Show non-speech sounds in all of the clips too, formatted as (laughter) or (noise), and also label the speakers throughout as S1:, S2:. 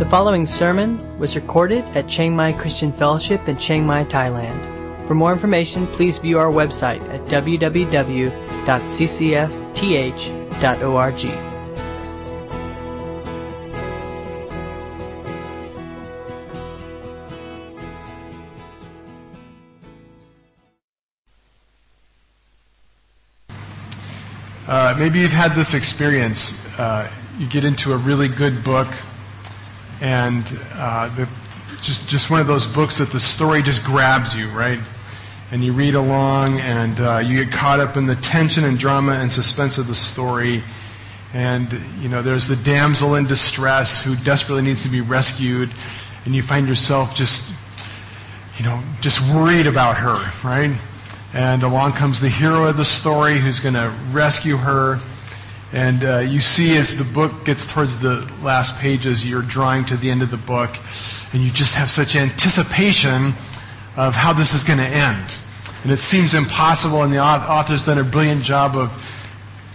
S1: The following sermon was recorded at Chiang Mai Christian Fellowship in Chiang Mai, Thailand. For more information, please view our website at www.ccfth.org.
S2: Uh, maybe you've had this experience. Uh, you get into a really good book, and uh, the, just just one of those books that the story just grabs you, right? And you read along, and uh, you get caught up in the tension and drama and suspense of the story. And you know, there's the damsel in distress who desperately needs to be rescued, and you find yourself just, you know, just worried about her, right? And along comes the hero of the story who's going to rescue her. And uh, you see as the book gets towards the last pages, you're drawing to the end of the book, and you just have such anticipation of how this is going to end. And it seems impossible, and the author's done a brilliant job of,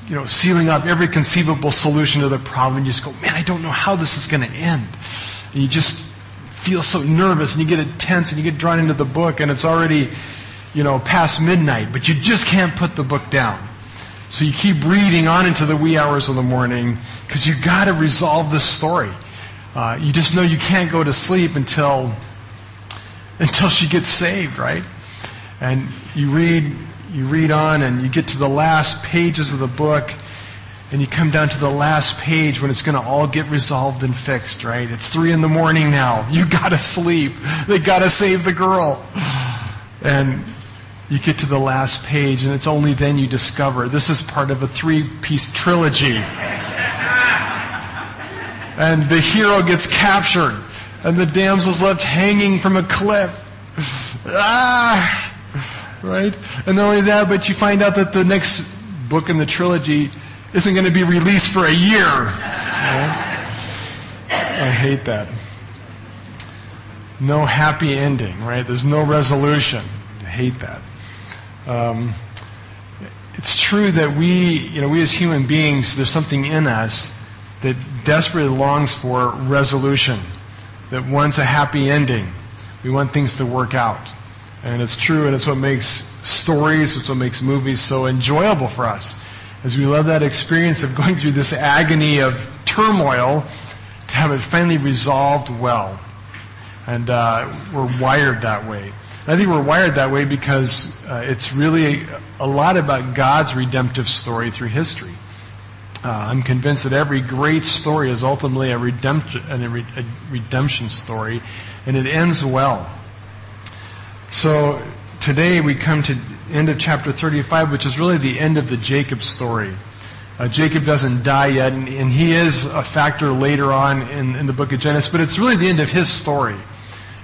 S2: you know, sealing up every conceivable solution to the problem. And you just go, man, I don't know how this is going to end. And you just feel so nervous, and you get tense, and you get drawn into the book, and it's already you know, past midnight, but you just can't put the book down. So you keep reading on into the wee hours of the morning because you got to resolve this story. Uh, you just know you can't go to sleep until until she gets saved, right? And you read you read on and you get to the last pages of the book and you come down to the last page when it's going to all get resolved and fixed, right? It's three in the morning now. You got to sleep. They got to save the girl. And you get to the last page, and it's only then you discover this is part of a three piece trilogy. and the hero gets captured, and the damsel's left hanging from a cliff. ah! Right? And not only that, but you find out that the next book in the trilogy isn't going to be released for a year. Right? I hate that. No happy ending, right? There's no resolution. I hate that. Um, it's true that we, you know, we as human beings, there's something in us that desperately longs for resolution, that wants a happy ending. We want things to work out. And it's true, and it's what makes stories, it's what makes movies so enjoyable for us. As we love that experience of going through this agony of turmoil to have it finally resolved well. And uh, we're wired that way. I think we're wired that way because uh, it's really a, a, lot about God's redemptive story through history. Uh, I'm convinced that every great story is ultimately a redemption, a, re- a redemption story, and it ends well. So today we come to end of chapter 35, which is really the end of the Jacob story. Uh, Jacob doesn't die yet, and, and, he is a factor later on in, in the book of Genesis, but it's really the end of his story.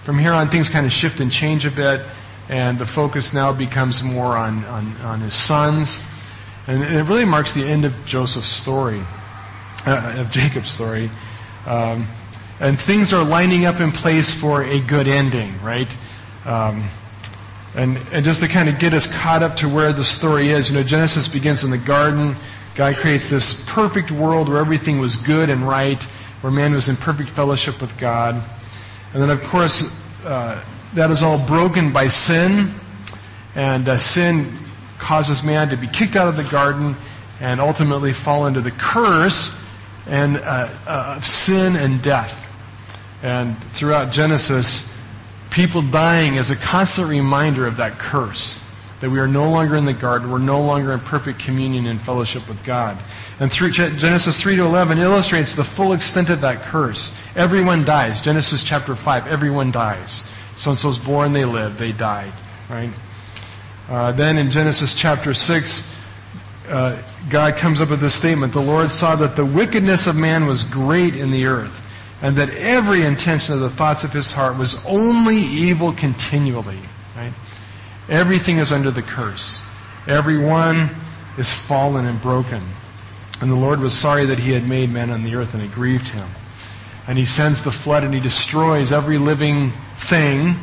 S2: From here on, things kind of shift and change a bit, and the focus now becomes more on, on, on his sons. And it really marks the end of Joseph's story, uh, of Jacob's story. Um, and things are lining up in place for a good ending, right? Um, and, and just to kind of get us caught up to where the story is, you know, Genesis begins in the garden. God creates this perfect world where everything was good and right, where man was in perfect fellowship with God. And then, of course, uh, that is all broken by sin. And uh, sin causes man to be kicked out of the garden and ultimately fall into the curse and uh, uh of sin and death. And throughout Genesis, people dying is a constant reminder of that curse that we are no longer in the garden, we're no longer in perfect communion and fellowship with God. And through Genesis 3 to 11 illustrates the full extent of that curse. Everyone dies. Genesis chapter 5, everyone dies. So and so's born, they live, they died. Right? Uh, then in Genesis chapter 6, uh, God comes up with this statement The Lord saw that the wickedness of man was great in the earth, and that every intention of the thoughts of his heart was only evil continually. Everything is under the curse. Everyone is fallen and broken. And the Lord was sorry that he had made man on the earth, and it grieved him. And he sends the flood and he destroys every living thing.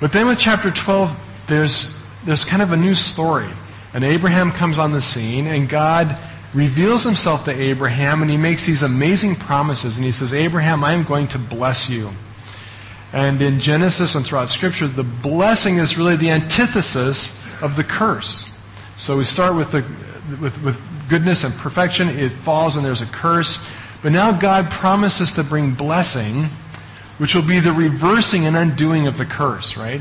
S2: But then with chapter 12, there's, there's kind of a new story. And Abraham comes on the scene, and God reveals himself to Abraham and he makes these amazing promises. And he says, Abraham, I am going to bless you. And in Genesis and throughout Scripture, the blessing is really the antithesis of the curse. So we start with, the, with, with goodness and perfection, it falls and there's a curse. But now God promises to bring blessing, which will be the reversing and undoing of the curse, right?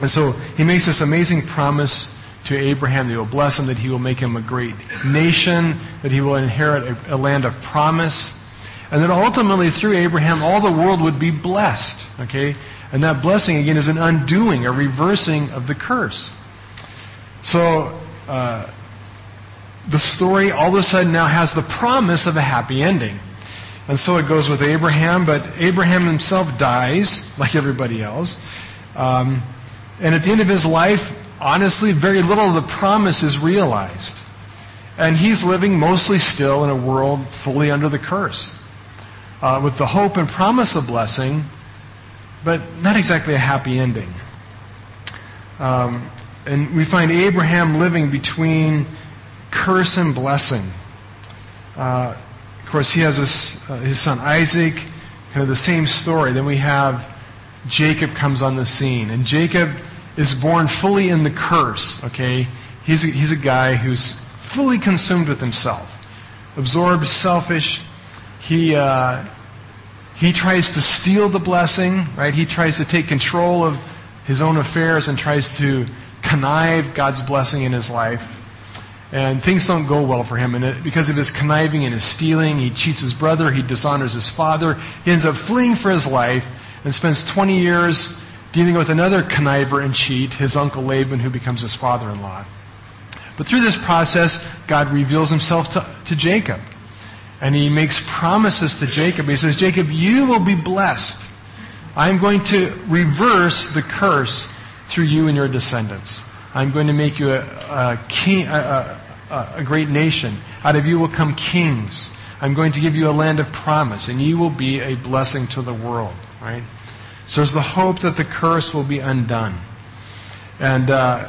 S2: And so he makes this amazing promise to Abraham that he will bless him, that he will make him a great nation, that he will inherit a, a land of promise, and that ultimately through Abraham all the world would be blessed. Okay? And that blessing again is an undoing, a reversing of the curse. So uh, the story all of a sudden now has the promise of a happy ending. And so it goes with Abraham, but Abraham himself dies, (laughs) like everybody else. Um, and at the end of his life, honestly, very little of the promise is realized. And he's living mostly still in a world fully under the curse, uh, with the hope and promise of blessing, but not exactly a happy ending. Um, and we find Abraham living between curse and blessing. Uh, of course, he has his, uh, his son Isaac, kind of the same story. Then we have Jacob comes on the scene. And Jacob is born fully in the curse, okay? He's a, he's a guy who's fully consumed with himself, absorbed, selfish. He, uh, he tries to steal the blessing, right? He tries to take control of his own affairs and tries to connive God's blessing in his life. And things don't go well for him. And it, because of his conniving and his stealing, he cheats his brother, he dishonors his father. He ends up fleeing for his life and spends 20 years dealing with another conniver and cheat, his uncle Laban, who becomes his father in law. But through this process, God reveals himself to, to Jacob. And he makes promises to Jacob. He says, Jacob, you will be blessed. I'm going to reverse the curse through you and your descendants. I'm going to make you a, a king, a, a, a great nation. Out of you will come kings. I'm going to give you a land of promise, and you will be a blessing to the world. Right? So there's the hope that the curse will be undone. And uh,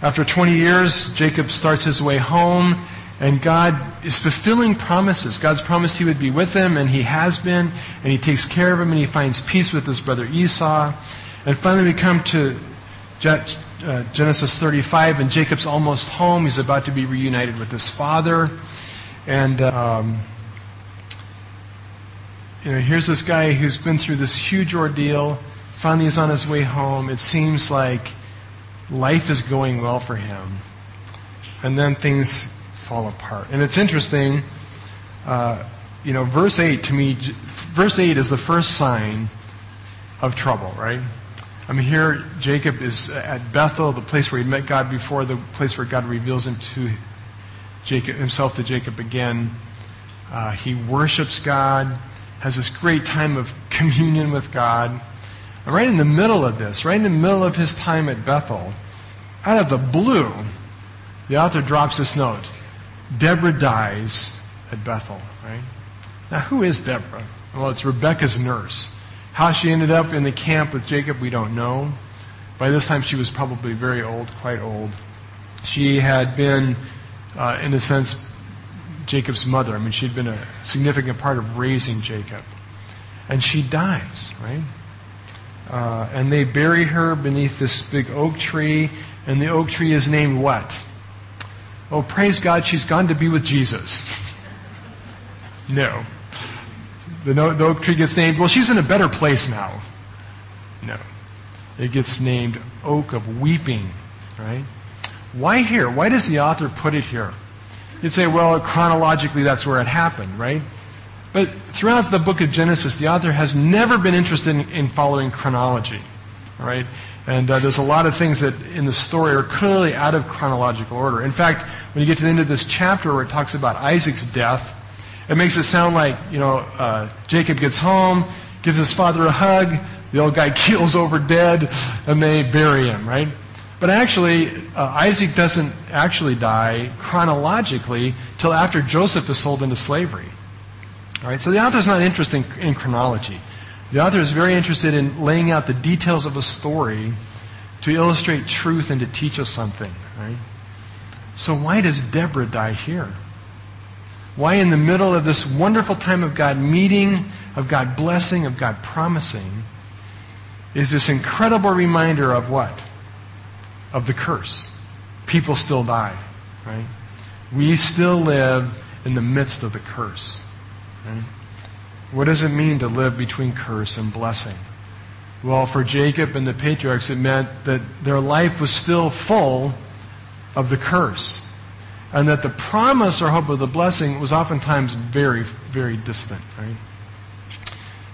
S2: after 20 years, Jacob starts his way home, and God is fulfilling promises. God's promised he would be with him, and he has been, and he takes care of him, and he finds peace with his brother Esau. And finally, we come to uh, Genesis 35, and Jacob's almost home. He's about to be reunited with his father. And. Um, you know, here's this guy who's been through this huge ordeal. Finally, he's on his way home. It seems like life is going well for him. And then things fall apart. And it's interesting, uh, you know, verse 8 to me, verse 8 is the first sign of trouble, right? I mean, here Jacob is at Bethel, the place where he met God before, the place where God reveals him to Jacob, himself to Jacob again. Uh, he worships God has this great time of communion with God. And right in the middle of this, right in the middle of his time at Bethel, out of the blue, the author drops this note Deborah dies at Bethel, right? Now, who is Deborah? Well, it's Rebecca's nurse. How she ended up in the camp with Jacob, we don't know. By this time, she was probably very old, quite old. She had been, uh, in a sense, Jacob's mother. I mean, she'd been a significant part of raising Jacob. And she dies, right? Uh, and they bury her beneath this big oak tree, and the oak tree is named what? Oh, praise God, she's gone to be with Jesus. no. The, the oak tree gets named, well, she's in a better place now. No. It gets named Oak of Weeping, right? Why here? Why does the author put it here? You'd say, well, chronologically, that's where it happened, right? But throughout the book of Genesis, the author has never been interested in, in following chronology, right? And uh, there's a lot of things that in the story are clearly out of chronological order. In fact, when you get to the end of this chapter where it talks about Isaac's death, it makes it sound like, you know, uh, Jacob gets home, gives his father a hug, the old guy (laughs) keels over dead, and they bury him, right? But actually, uh, Isaac doesn't actually die chronologically till after Joseph is sold into slavery. All right, so the author's not interested in, in chronology. The author is very interested in laying out the details of a story to illustrate truth and to teach us something. Right? So why does Deborah die here? Why, in the middle of this wonderful time of God meeting, of God blessing, of God promising, is this incredible reminder of what? Of the curse. People still die, right? We still live in the midst of the curse. Right? What does it mean to live between curse and blessing? Well, for Jacob and the patriarchs, it meant that their life was still full of the curse. And that the promise or hope of the blessing was oftentimes very, very distant, right?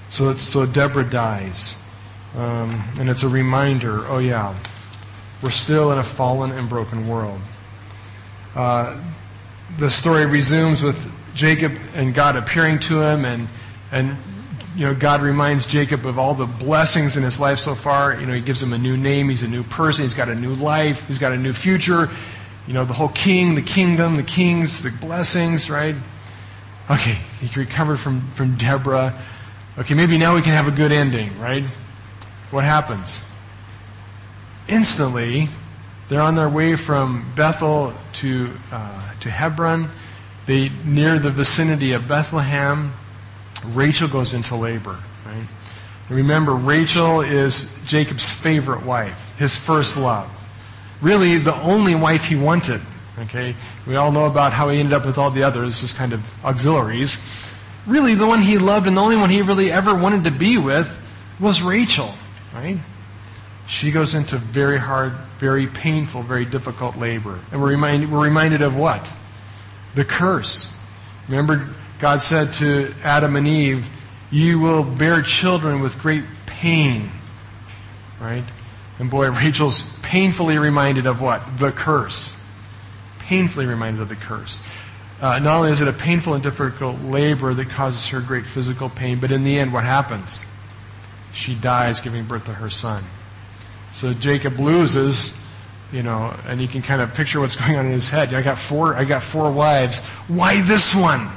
S2: So, so Deborah dies. Um, and it's a reminder oh, yeah, we're still in a fallen and broken world. Uh, the story resumes with Jacob and God appearing to him, and, and you know, God reminds Jacob of all the blessings in his life so far. You know, he gives him a new name, he's a new person, he's got a new life, he's got a new future. You know, the whole king, the kingdom, the kings, the blessings, right? Okay, he recovered from, from Deborah. Okay, maybe now we can have a good ending, right? What happens? Instantly, they're on their way from Bethel to, uh, to Hebron. They near the vicinity of Bethlehem. Rachel goes into labor. Right? Remember, Rachel is Jacob's favorite wife, his first love. Really, the only wife he wanted. Okay, we all know about how he ended up with all the others, as kind of auxiliaries. Really, the one he loved and the only one he really ever wanted to be with was Rachel. Right? She goes into very hard, very painful, very difficult labor, and we're reminded, we're reminded of what? The curse. Remember, God said to Adam and Eve, You will bear children with great pain. Right? And boy, (laughs) Rachel's painfully reminded of what? The curse. Painfully reminded of the curse. Uh, not only is it a painful and difficult labor that causes her great physical pain, but in the end, what happens? She dies giving birth to her son. So Jacob loses, you know, and you can kind of picture what's (laughs) going on in his head. I got four, I got four wives. Why this one?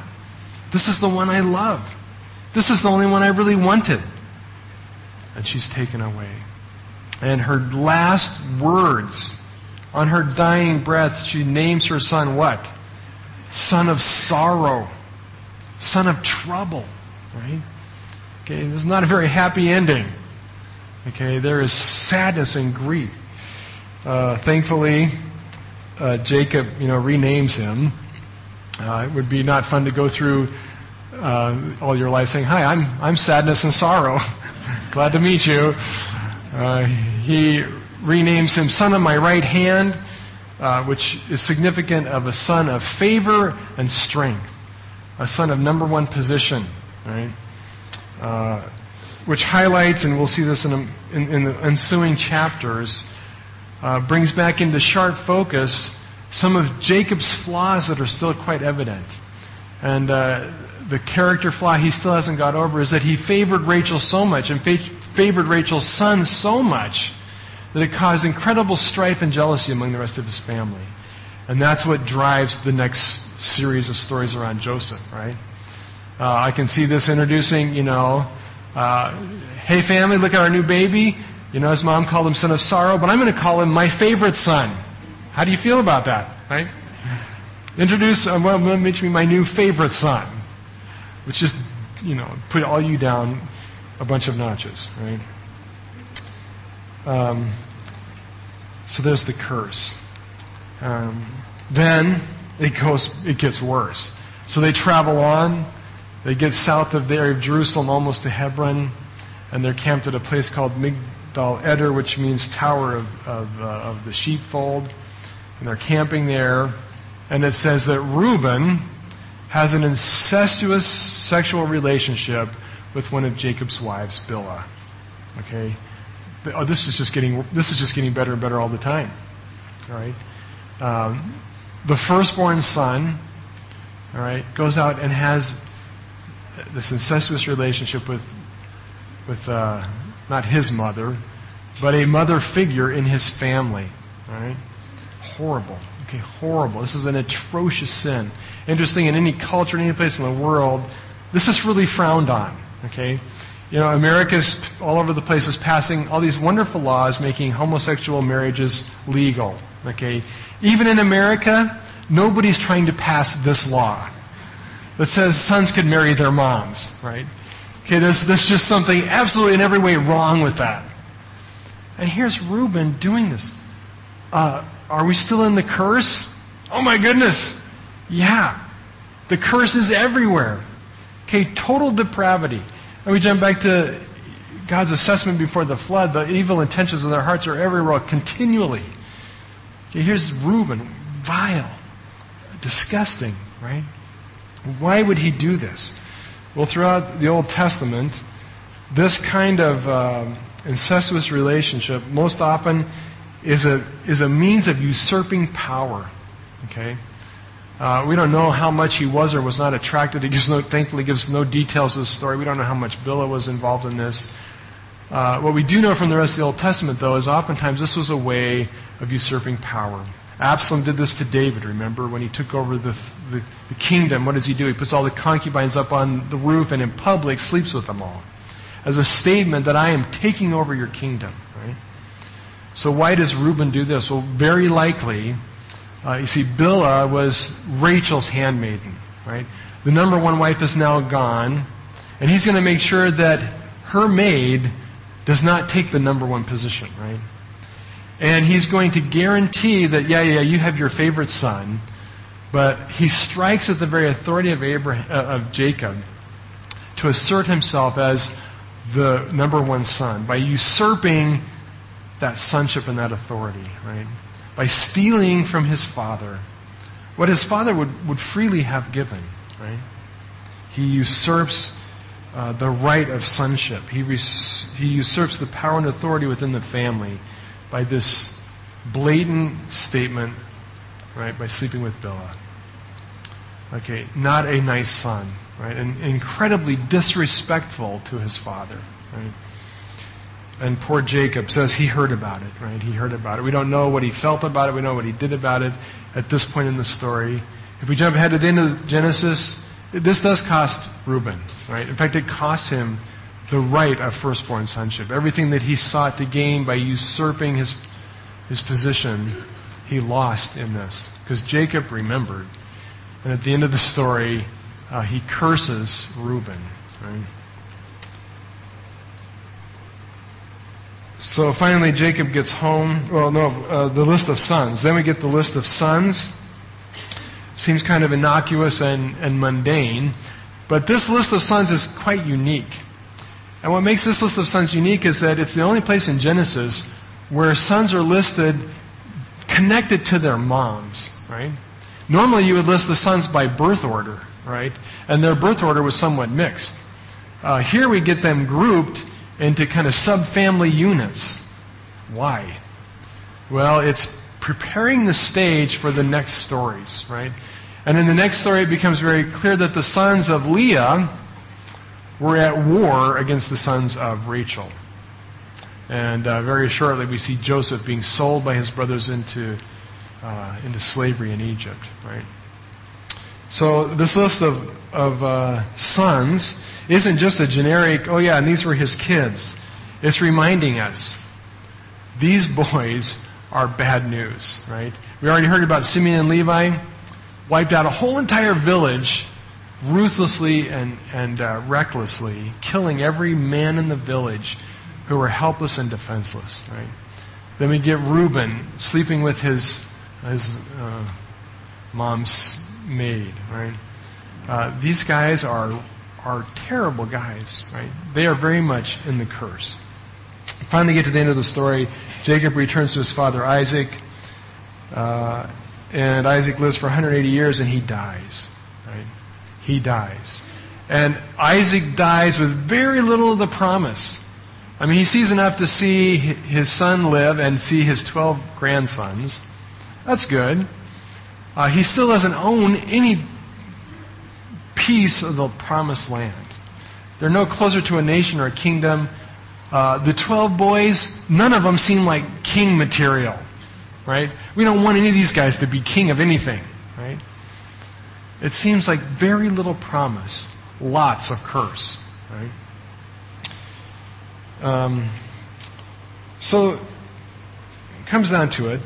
S2: This is the one I love. This is the only one I really wanted. And she's taken away. And her last words on her dying breath, she names her son what? Son of sorrow. Son of trouble. Right? Okay, this is not a very happy ending. Okay, there is sadness and grief. Uh, thankfully, uh, Jacob, you know, renames him. Uh, it would be not fun to go through uh, all your life saying, "Hi, I'm I'm sadness and sorrow. (laughs) Glad to meet you." Uh, he renames him son of my right hand, uh, which is significant of a son of favor and strength, a son of number one position, right? Uh, which highlights, and we'll see this in, a, in, in the ensuing chapters, uh, brings back into sharp focus some of Jacob's flaws that are still quite evident. And uh, the character flaw he still hasn't got over is that he favored Rachel so much and fa- favored Rachel's son so much that it caused incredible strife and jealousy among the rest of his family. And that's what drives the next series of stories around Joseph, right? Uh, I can see this introducing, you know, uh, hey family, look at our new baby. You know, his mom called him son of sorrow, but I'm going to call him my favorite son. How do you feel about that, right? Introduce, uh, well, mention me my new favorite son, which just, you know, put all you down a bunch of notches, right? Um, so there's the curse. Um, then it goes, it gets worse. So they travel on. They get south of the area of Jerusalem, almost to Hebron, and they're camped at a place called Migdal Eder, which means Tower of, of, uh, of the Sheepfold. And they're camping there. And it says that Reuben has an incestuous sexual relationship with one of Jacob's wives, Bilhah. Okay? Oh, this is just getting this is just getting better and better all the time. All right? Um, the firstborn son, all right, goes out and has this incestuous relationship with, with uh, not his mother, but a mother figure in his family. All right? Horrible. Okay, horrible. This is an atrocious sin. Interesting, in any culture, in any place in the world, this is really frowned on. Okay? You know, America's all over the place is passing all these wonderful laws making homosexual marriages legal. Okay? Even in America, nobody's trying to pass this law. that says sons could marry their moms, right? Okay, there's, there's just something absolutely in every way wrong with that. And here's Reuben doing this. Uh, are we still in the curse? Oh my goodness. Yeah. The curse is everywhere. Okay, total depravity. And we jump back to God's assessment before the flood. The evil intentions of their hearts are everywhere continually. Okay, here's Reuben, vile, disgusting, right? Why would he do this? Well, throughout the Old Testament, this kind of um, incestuous relationship most often is a, is a means of usurping power. Okay? Uh, we don't know how much he was or was not attracted. He gives no, thankfully gives no details of the story. We don't know how much Bilhah was involved in this. Uh, what we do know from the rest of the Old Testament, though, is oftentimes this was a way of usurping power. Absalom did this to David, remember, when he took over the, the, the, kingdom. What does he do? He puts all the concubines up on the roof and in public sleeps with them all. As a statement that I am taking over your kingdom? So why does Reuben do this? Well, very likely, uh, you see, Bilhah was Rachel's handmaiden, right? The number one wife is now gone, and he's going to make sure that her maid does not take the number one position, right? And he's going to guarantee that, yeah, yeah, you have your favorite son, but he strikes at the very authority of, Abraham, uh, of Jacob to assert himself as the number one son by usurping that sonship and that authority, right? By stealing from his father what his father would, would freely have given, right? He usurps uh, the right of sonship. He, res- he usurps the power and authority within the family by this blatant statement, right, by sleeping with Bilhah. Okay, not a nice son, right, and incredibly disrespectful to his father, right. And poor Jacob says he heard about it, right? He heard about it. We don't know what he felt about it. We know what he did about it at this point in the story. If we jump ahead to the end of Genesis, this does cost Reuben, right? In fact, it costs him the right of firstborn sonship. Everything that he sought to gain by usurping his, his position, he lost in this. Because Jacob remembered. And at the end of the story, uh, he curses Reuben. Right? So finally, Jacob gets home. Well, no, uh, the list of sons. Then we get the list of sons. Seems kind of innocuous and, and mundane. But this list of sons is quite unique. And what makes this list of sons unique is that it's the only place in Genesis where sons are listed connected to their moms, right? Normally you would list the sons by birth order, right? And their birth order was somewhat mixed. Uh, here we get them grouped into kind of subfamily units. Why? Well, it's preparing the stage for the next stories, right? And in the next story, it becomes very clear that the sons of Leah were at war against the sons of Rachel. And uh, very shortly, we see Joseph being sold by his brothers into, uh, into slavery in Egypt, right? So this list of, of uh, sons isn't just a generic, oh yeah, and these were his kids. It's reminding us these boys are bad news, right? We already heard about Simeon and Levi, wiped out a whole entire village ruthlessly and, and uh, recklessly, killing every man in the village who were helpless and defenseless. Right? Then we get Reuben sleeping with his, his uh, mom's maid. Right? Uh, these guys are, are terrible guys. Right? They are very much in the curse. Finally, get to the end of the story. Jacob returns to his father Isaac, uh, and Isaac lives for 180 years, and he dies he dies. And Isaac dies with very little of the promise. I mean, he sees enough to see his son live and see his 12 grandsons. That's good. Uh, he still doesn't own any piece of the promised land. They're no closer to a nation or a kingdom. Uh, the 12 boys, none of them seem like king material, right? We don't want any of these guys to be king of anything, right? It seems like very little promise, lots of curse. Right? Um, so it comes down to it.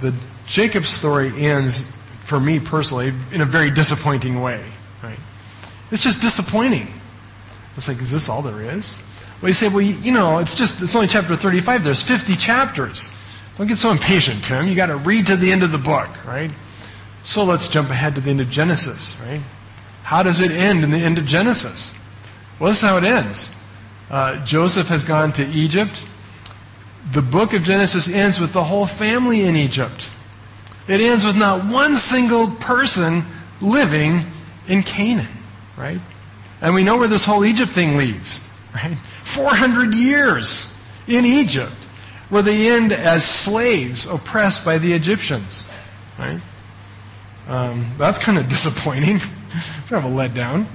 S2: The Jacob story ends, for me personally, in a very disappointing way. It's just disappointing. It's like, is this all there is? Well, you say, well, you know, it's just, it's only chapter 35. There's 50 chapters. Don't get so impatient, Tim. You got to read to the end of the book, right? So let's jump ahead to the end of Genesis, right? How does it end in the end of Genesis? Well, this is how it ends. Uh, Joseph has gone to Egypt. The book of Genesis ends with the whole family in Egypt. It ends with not one single person living in Canaan, right? And we know where this whole Egypt thing leads, (laughs) right? 400 years in Egypt, where they end as slaves oppressed by the Egyptians, right? Um, that's kind of (laughs) disappointing. kind of a letdown.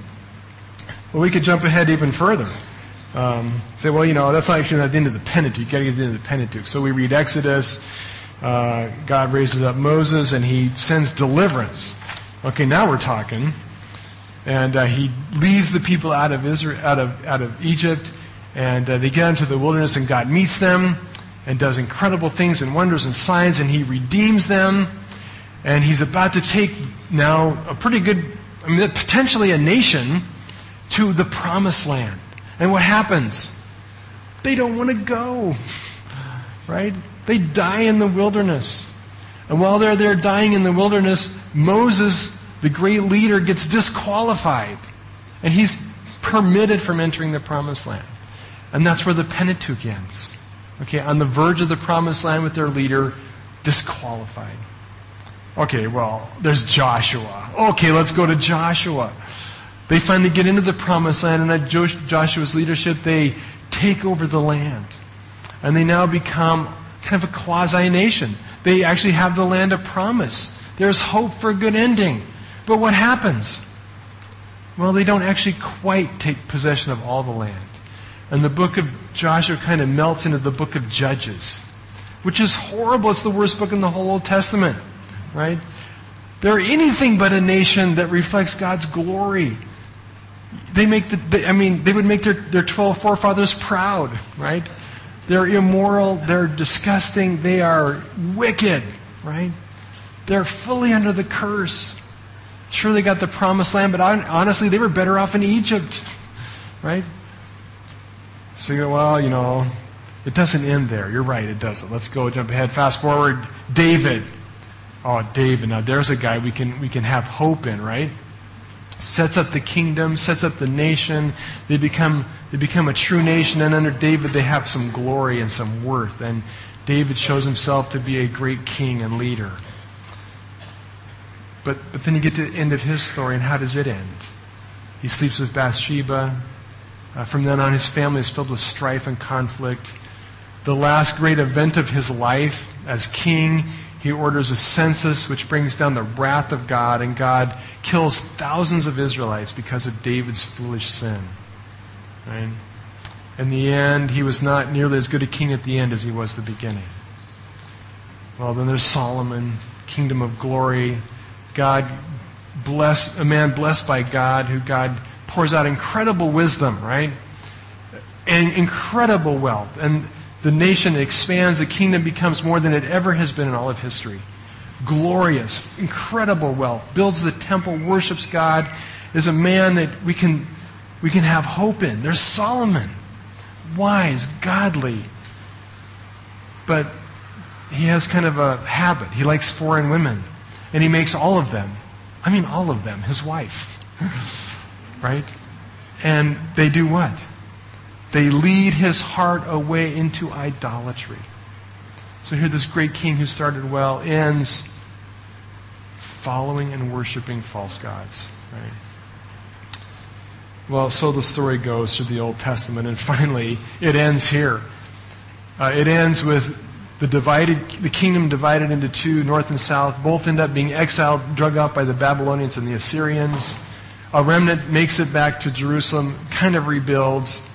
S2: Well, we could jump ahead even further. Um, say, well, you know, that's not actually not the end of the Pentateuch. You've got to get to the end of the Pentateuch. So we read Exodus. Uh, God raises up Moses and he sends deliverance. Okay, now we're talking. And uh, he leads the people out of Israel, out of out of Egypt, and uh, they get into the wilderness, and God meets them and does incredible things and wonders and signs, and he redeems them. And he's about to take now a pretty good, I mean, potentially a nation to the promised land. And what happens? They don't want to go. Right? They die in the wilderness. And while they're there dying in the wilderness, Moses, the great leader, gets disqualified. And he's permitted from entering the promised land. And that's where the Pentateuch ends. Okay, on the verge of the promised land with their leader, disqualified. Okay, well, there's Joshua. Okay, let's go to Joshua. They finally get into the promised land, and under Joshua's leadership, they take over the land. And they now become kind of a quasi nation. They actually have the land of promise. There's hope for a good ending. But what happens? Well, they don't actually quite take possession of all the land. And the book of Joshua kind of melts into the book of Judges, which is horrible. It's the worst book in the whole Old Testament, right? They're anything but a nation that reflects God's glory they make the, they, I mean, they would make their, their 12 forefathers proud, right? They're immoral, they're disgusting, they are wicked, right? They're fully under the curse. Sure, they got the promised land, but honestly, they were better off in Egypt, right? So you go, well, you know, it doesn't end there. You're right, it doesn't. Let's go jump ahead. Fast forward, David. Oh, David. Now there's a guy we can we can have hope in, right? sets up the kingdom, sets up the nation. They become, they become a true nation, and under David, they have some glory and some worth. And David shows himself to be a great king and leader. But, but then you get to the end of his story, and how does it end? He sleeps with Bathsheba. Uh, from then on, his family is filled with strife and conflict. The last great event of his life as king he orders a census which brings down the wrath of God, and God kills thousands of Israelites because of David's foolish sin. Right? In the end, he was not nearly as good a king at the end as he was the beginning. Well, then there's Solomon, kingdom of glory. God bless a man blessed by God, who God pours out incredible wisdom, right? And incredible wealth. And the nation expands, the kingdom becomes more than it ever has been in all of history. Glorious, incredible wealth, builds the temple, worships God, is a man that we can, we can have hope in. There's Solomon, wise, godly, but he has kind of a habit. He likes foreign women, and he makes all of them, I mean all of them, his wife. right? And they do what? They lead his heart away into idolatry. So here, this great king who started well ends following and worshiping false gods. Right? Well, so the story goes through the Old Testament, and (laughs) finally, it ends here. Uh, it ends with the divided, the kingdom divided into two, north and south. Both end up being exiled, drug out by the Babylonians and the Assyrians. A remnant makes it back to Jerusalem, kind of rebuilds.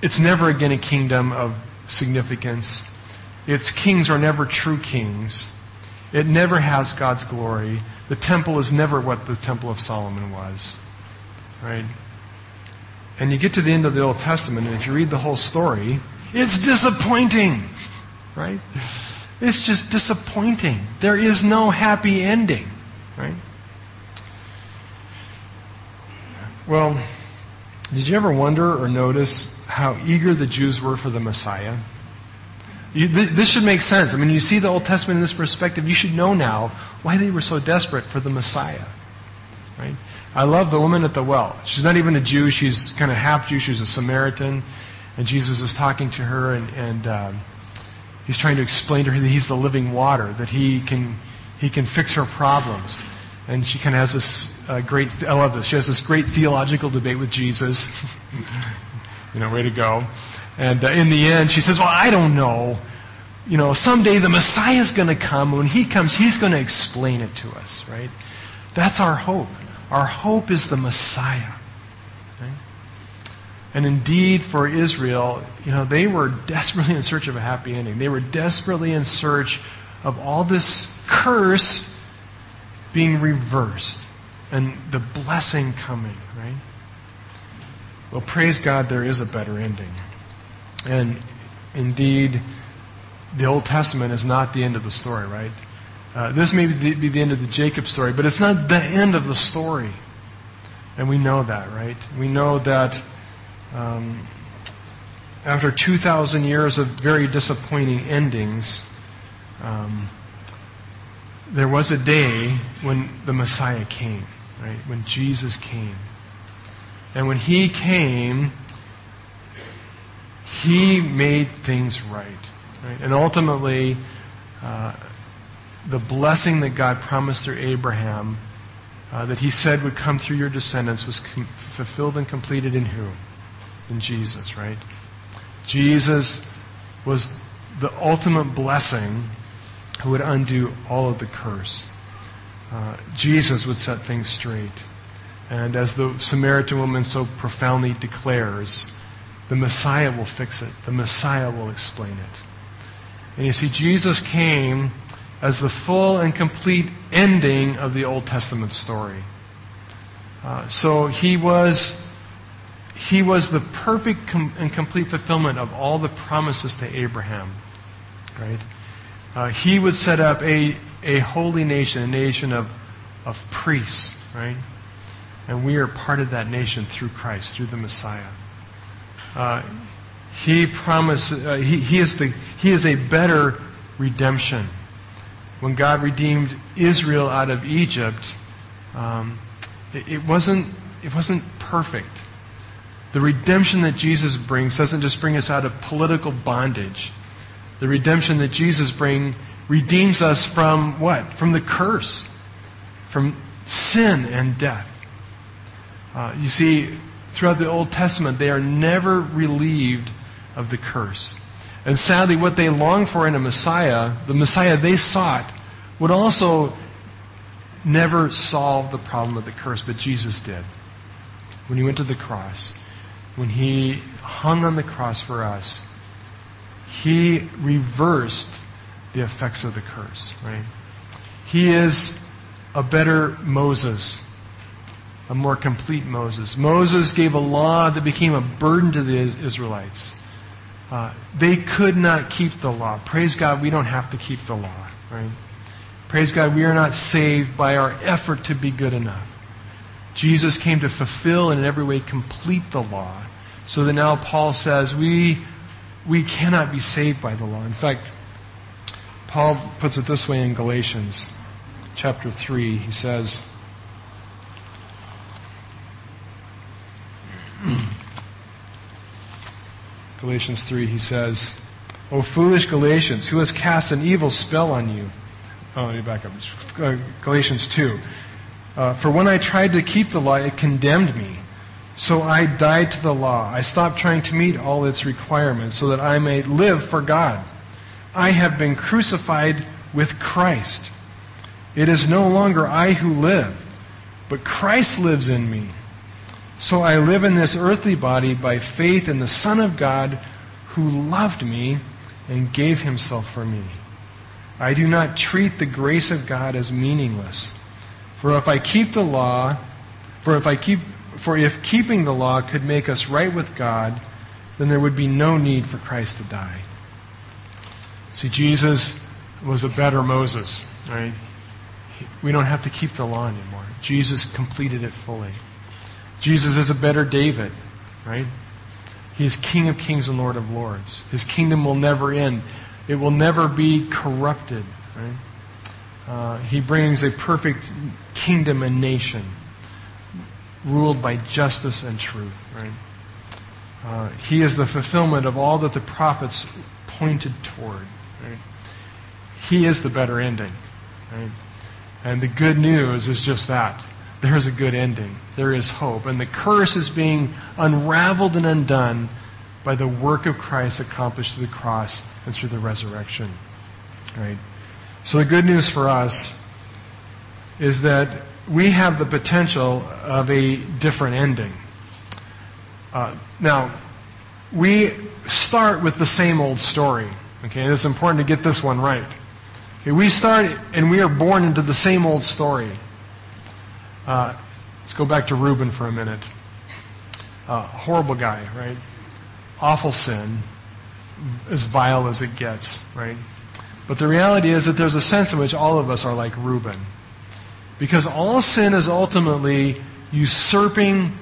S2: It's never again a kingdom of significance. Its kings are never true kings. It never has God's glory. The temple is never what the temple of Solomon was. Right? And you get to the end of the Old Testament, and if you read the whole story, it's disappointing. Right? It's just disappointing. There is no happy ending. Right? Well, did you ever wonder or notice how eager the Jews were for the Messiah? You, th- this should make sense. I mean, you see the Old Testament in this perspective, you should know now why they were so desperate for the Messiah. Right? I love the woman at the well. She's not even a Jew, she's kind of half Jew, she's a Samaritan. And Jesus is talking to her, and, and uh, he's trying to explain to her that he's the living water, that he can, he can fix her problems. And she kind of has this uh, great, I love this, she has this great theological debate with Jesus. (laughs) you know, way to go. And uh, in the end, she says, Well, I don't know. You know, someday the Messiah's going to come. When he comes, he's going to explain it to us, right? That's our hope. Our hope is the Messiah. And indeed, for Israel, you know, they were desperately in search of a happy ending. They were desperately in search of all this curse being reversed and the blessing coming, right? Well, praise God, there is a better ending. And indeed, the Old Testament is not the end of the story, right? Uh, this may be the, be the end of the Jacob story, but it's not the end of the story. And we know that, right? We know that um, after 2,000 years of very disappointing endings, um, there was a day when the Messiah came, right? When Jesus came. And when he came, he made things right. right? And ultimately, uh, the blessing that God promised through Abraham, uh, that he said would come through your descendants, was com- fulfilled and completed in who? In Jesus, right? Jesus was the ultimate blessing who would undo all of the curse. Uh, Jesus would set things straight. And as the Samaritan woman so profoundly declares, the Messiah will fix it. The Messiah will explain it. And you see, Jesus came as the full and complete ending of the Old Testament story. Uh, so he was, he was the perfect com- and complete fulfillment of all the promises to Abraham. Right? Uh, he would set up a, a holy nation, a nation of, of priests, right? And we are part of that nation through Christ, through the Messiah. Uh, he promises, uh, he, he, is the, he is a better redemption. When God redeemed Israel out of Egypt, um, it, it, wasn't, it wasn't perfect. The redemption that Jesus brings doesn't just bring us out of political bondage. The redemption that Jesus brings redeems us from what? From the curse, from sin and death. Uh, you see, throughout the Old Testament, they are never relieved of the curse. And sadly, what they long for in a Messiah, the Messiah they sought, would also never solve the problem of the curse, but Jesus did. When he went to the cross, when he hung on the cross for us, he reversed the effects of the curse, right? He is a better Moses a more complete Moses. Moses gave a law that became a burden to the Israelites. Uh, they could not keep the law. Praise God, we don't have to keep the law, right? Praise God, we are not saved by our effort to be good enough. Jesus came to fulfill and in every way complete the law. So that now Paul says we, we cannot be saved by the law. In fact, Paul puts it this way in Galatians chapter 3. He says, (clears throat) Galatians 3, he says, O foolish Galatians, who has cast an evil spell on you? Oh, let me back up. Uh, Galatians 2. Uh, For when I tried to keep the law, it condemned me. So I died to the law. I stopped trying to meet all its requirements so that I may live for God. I have been crucified with Christ. It is no longer I who live, but Christ lives in me. So I live in this earthly body by faith in the Son of God who loved me and gave himself for me. I do not treat the grace of God as meaningless. For if I keep the law, for if I keep for if keeping the law could make us right with God, then there would be no need for Christ to die. See, Jesus was a better Moses, right? We don't have to keep the law anymore. Jesus completed it fully. Jesus is a better David, right? He is King of kings and Lord of lords. His kingdom will never end. It will never be corrupted, right? Uh, he brings a perfect kingdom and nation ruled by justice and truth, right? Uh, he is the fulfillment of all that the prophets pointed toward. Right? He is the better ending. Right? And the good news is just that. There's a good ending. There is hope. And the curse is being unraveled and undone by the work of Christ accomplished through the cross and through the resurrection. Right? So the good news for us is that we have the potential of a different ending. Uh, now, we start with the same old story. Okay, it's important to get this one right. Okay, we start and we are born into the same old story. Uh, let's go back to Reuben for a minute. Uh, horrible guy, right? Awful sin, as vile as it gets, right? But the reality is that there's a sense in which all of us are like Reuben. Because all sin is ultimately usurping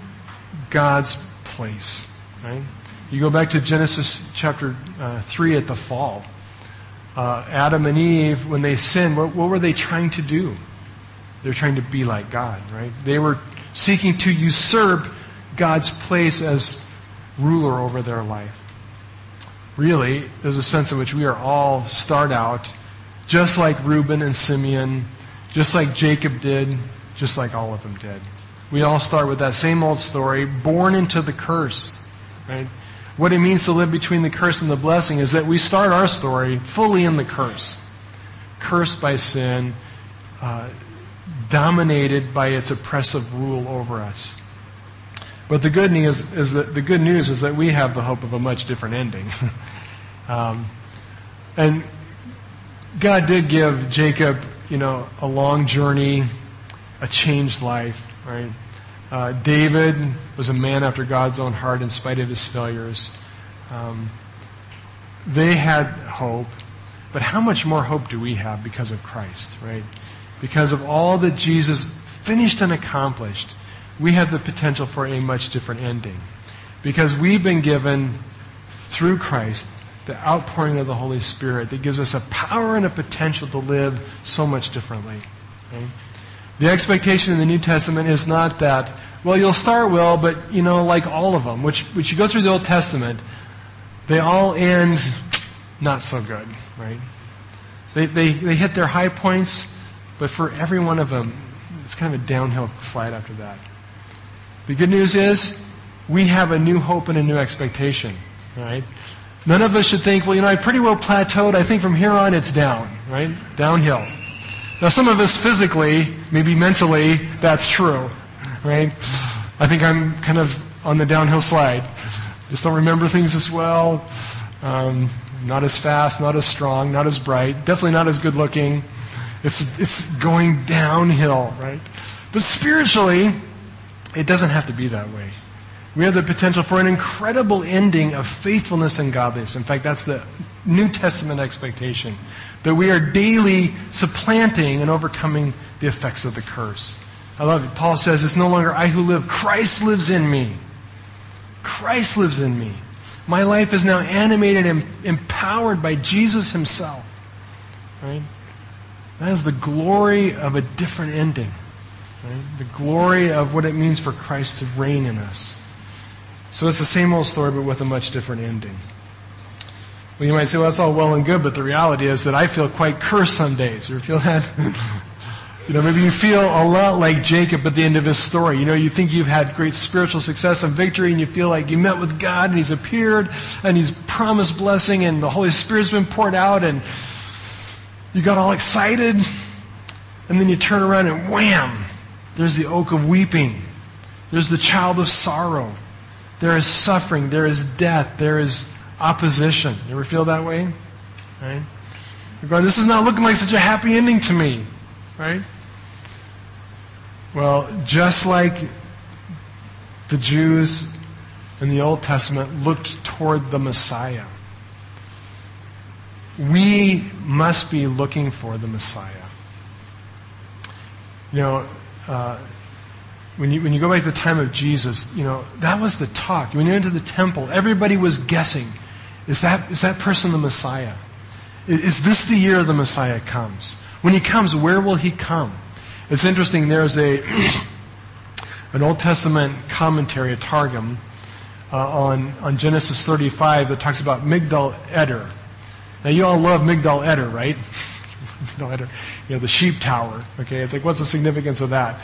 S2: God's place. Right? You go back to Genesis chapter uh, 3 at the fall. Uh, Adam and Eve, when they sinned, what, what were they trying to do? They're trying to be like God, right? They were seeking to usurp God's place as ruler over their life. Really, there's a sense in which we are all start out just like Reuben and Simeon, just like Jacob did, just like all of them did. We all start with that same old story, born into the curse. Right? What it means to live between the curse and the blessing is that we start our story fully in the curse. Cursed by sin, uh, dominated by its oppressive rule over us. But the good news is that the good news is that we have the hope of a much different ending. (laughs) um, and God did give Jacob, you know, a long journey, a changed life right? Uh, David was a man after God's own heart in spite of his failures. Um, they had hope, but how much more hope do we have because of Christ, right? Because of all that Jesus finished and accomplished, we have the potential for a much different ending. Because we've been given, through Christ, the outpouring of the Holy Spirit that gives us a power and a potential to live so much differently. Right? The expectation in the New Testament is not that, well, you'll start well, but, you know, like all of them, which, which you go through the Old Testament, they all end not so good, right? They, they, they hit their high points, but for every one of them, it's kind of a downhill slide after that. The good news is we have a new hope and a new expectation, right? None of us should think, well, you know, I pretty well plateaued. I think from here on it's down, right? Downhill. Now, some of us physically, maybe mentally, that's true, right? I think I'm kind of on the downhill slide. Just don't remember things as well. Um, not as fast, not as strong, not as bright, definitely not as good looking. It's, it's going downhill, right? But spiritually, it doesn't have to be that way. We have the potential for an incredible ending of faithfulness and godliness. In fact, that's the New Testament expectation that we are daily supplanting and overcoming the effects of the curse. I love it. Paul says, It's no longer I who live, Christ lives in me. Christ lives in me. My life is now animated and empowered by Jesus himself. Right? That is the glory of a different ending. Right? The glory of what it means for Christ to reign in us. So it's the same old story, but with a much different ending. Well, you might say, well, that's all well and good, but the reality is that I feel quite cursed some days. You feel that? (laughs) you know, maybe you feel a lot like Jacob at the end of his story. You know, you think you've had great spiritual success and victory, and you feel like you met with God, and He's appeared, and He's promised blessing, and the Holy Spirit's been poured out, and you got all excited, and then you turn around and wham! There's the oak of weeping. There's the child of sorrow. There is suffering. There is death. There is opposition. You ever feel that way? Right? You're going, this is not looking like such a happy ending to me. Right? Well, just like the Jews in the Old Testament looked toward the Messiah, we must be looking for the Messiah. You know, uh, when you, when you go back to the time of Jesus, you know, that was the talk. When you went to the temple, everybody was guessing is that, is that person the Messiah? Is, is this the year the Messiah comes? When he comes, where will he come? It's interesting, there's a, (clears throat) an Old Testament commentary, a Targum, uh, on, on Genesis 35 that talks about Migdal Eder. Now, you all love Migdal Eder, right? (laughs) (laughs) Migdal Eder, you know, the sheep tower. Okay, it's like, what's the significance of that?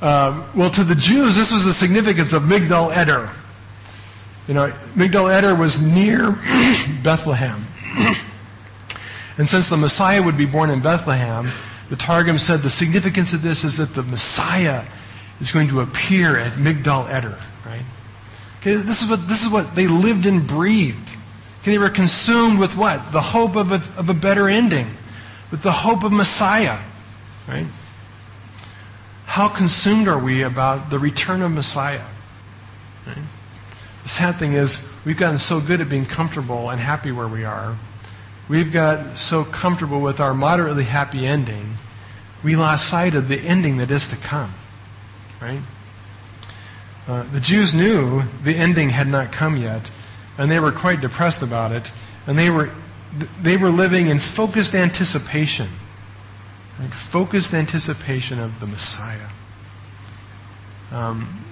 S2: Um, well, to the Jews, this was the significance of Migdal Eder. You know, Migdal Eder was near (clears throat) Bethlehem. (clears throat) and since the Messiah would be born in Bethlehem, the Targum said the significance of this is that the Messiah is going to appear at Migdal Eder, right? Okay, this is what, this is what they lived and breathed. Okay, they were consumed with what? The hope of a, of a better ending, with the hope of Messiah, right? How consumed are we about the return of Messiah? Right? The sad thing is, we've gotten so good at being comfortable and happy where we are. We've got so comfortable with our moderately happy ending, we lost sight of the ending that is to come. Right? Uh, the Jews knew the ending had not come yet, and they were quite depressed about it, and they were, they were living in focused anticipation. Focused anticipation of the Messiah. Um,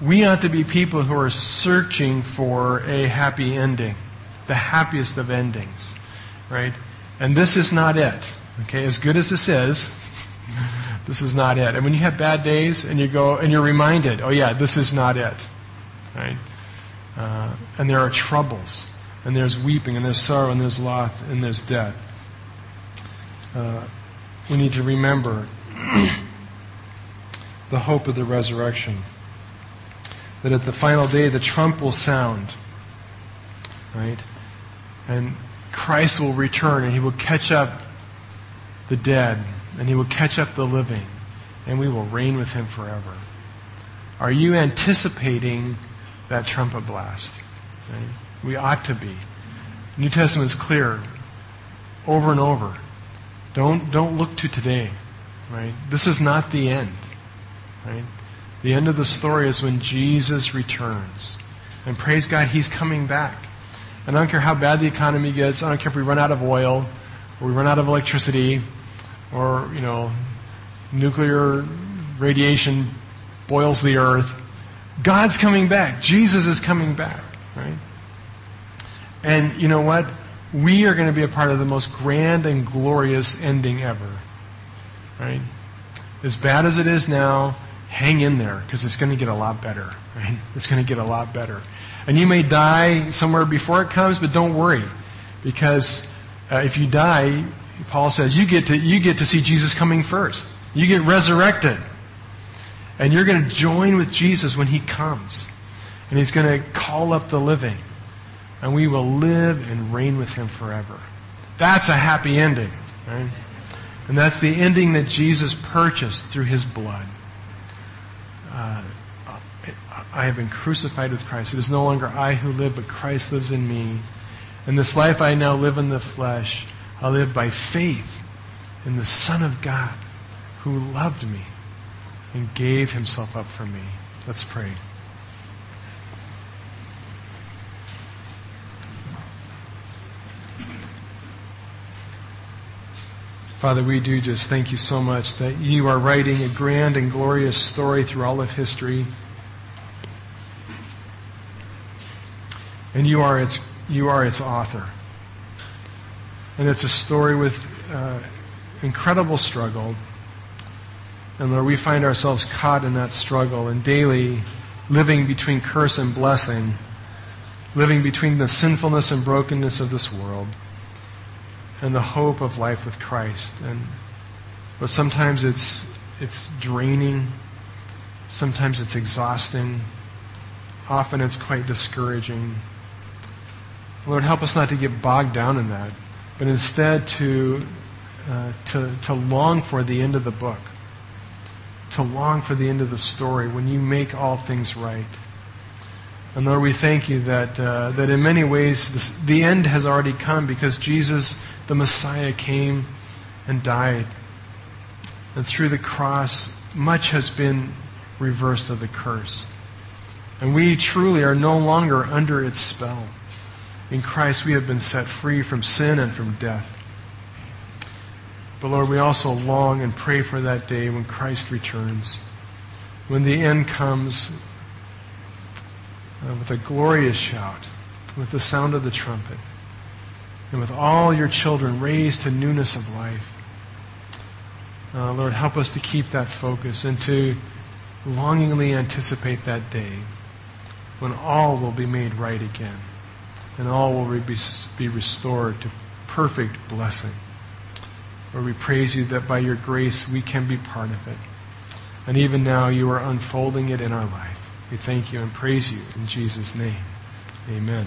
S2: we ought to be people who are searching for a happy ending, the happiest of endings, right? And this is not it. Okay, as good as this is, (laughs) this is not it. And when you have bad days and you go and you're reminded, oh yeah, this is not it, right? Uh, and there are troubles, and there's weeping, and there's sorrow, and there's loss, and there's death. Uh, we need to remember (clears throat) the hope of the resurrection that at the final day the trump will sound, right? And Christ will return and he will catch up the dead and he will catch up the living and we will reign with him forever. Are you anticipating that trumpet blast? Right? We ought to be. The New Testament is clear over and over. Don't, don't look to today. Right? This is not the end. Right? The end of the story is when Jesus returns. And praise God, He's coming back. And I don't care how bad the economy gets, I don't care if we run out of oil, or we run out of electricity, or, you know, nuclear radiation boils the earth. God's coming back. Jesus is coming back, right? And you know what? We are going to be a part of the most grand and glorious ending ever, right? As bad as it is now, hang in there because it's going to get a lot better. Right? It's going to get a lot better. And you may die somewhere before it comes, but don't worry because uh, if you die, Paul says you get to you get to see Jesus coming first. You get resurrected, and you're going to join with Jesus when He comes, and He's going to call up the living, and we will live and reign with Him forever. That's a happy ending, right? And that's the ending that Jesus purchased through His blood uh, I have been crucified with Christ. It is no longer I who live, but Christ lives in me. In this life I now live in the flesh, I live by faith in the Son of God who loved me and gave himself up for me. Let's pray. Father, we do just thank you so much that you are writing a grand and glorious story through all of history. And you are its, you are its author. And it's a story with uh, incredible struggle. And Lord, we find ourselves caught in that struggle and daily living between curse and blessing, living between the sinfulness and brokenness of this world and the hope of life with Christ. And but sometimes it's it's draining. Sometimes it's exhausting. Often it's quite discouraging. Lord, help us not to get bogged down in that, but instead to, uh, to, to long for the end of the book, to long for the end of the story when you make all things right. And Lord, we thank you that, uh, that in many ways this, the end has already come because Jesus, the Messiah, came and died. And through the cross, much has been reversed of the curse. And we truly are no longer under its spell. In Christ, we have been set free from sin and from death. But Lord, we also long and pray for that day when Christ returns, when the end comes uh, with a glorious shout, with the sound of the trumpet, and with all your children raised to newness of life. Uh, Lord, help us to keep that focus and to longingly anticipate that day when all will be made right again and all will be restored to perfect blessing. Lord, we praise you that by your grace we can be part of it. And even now you are unfolding it in our life. We thank you and praise you in Jesus' name. Amen.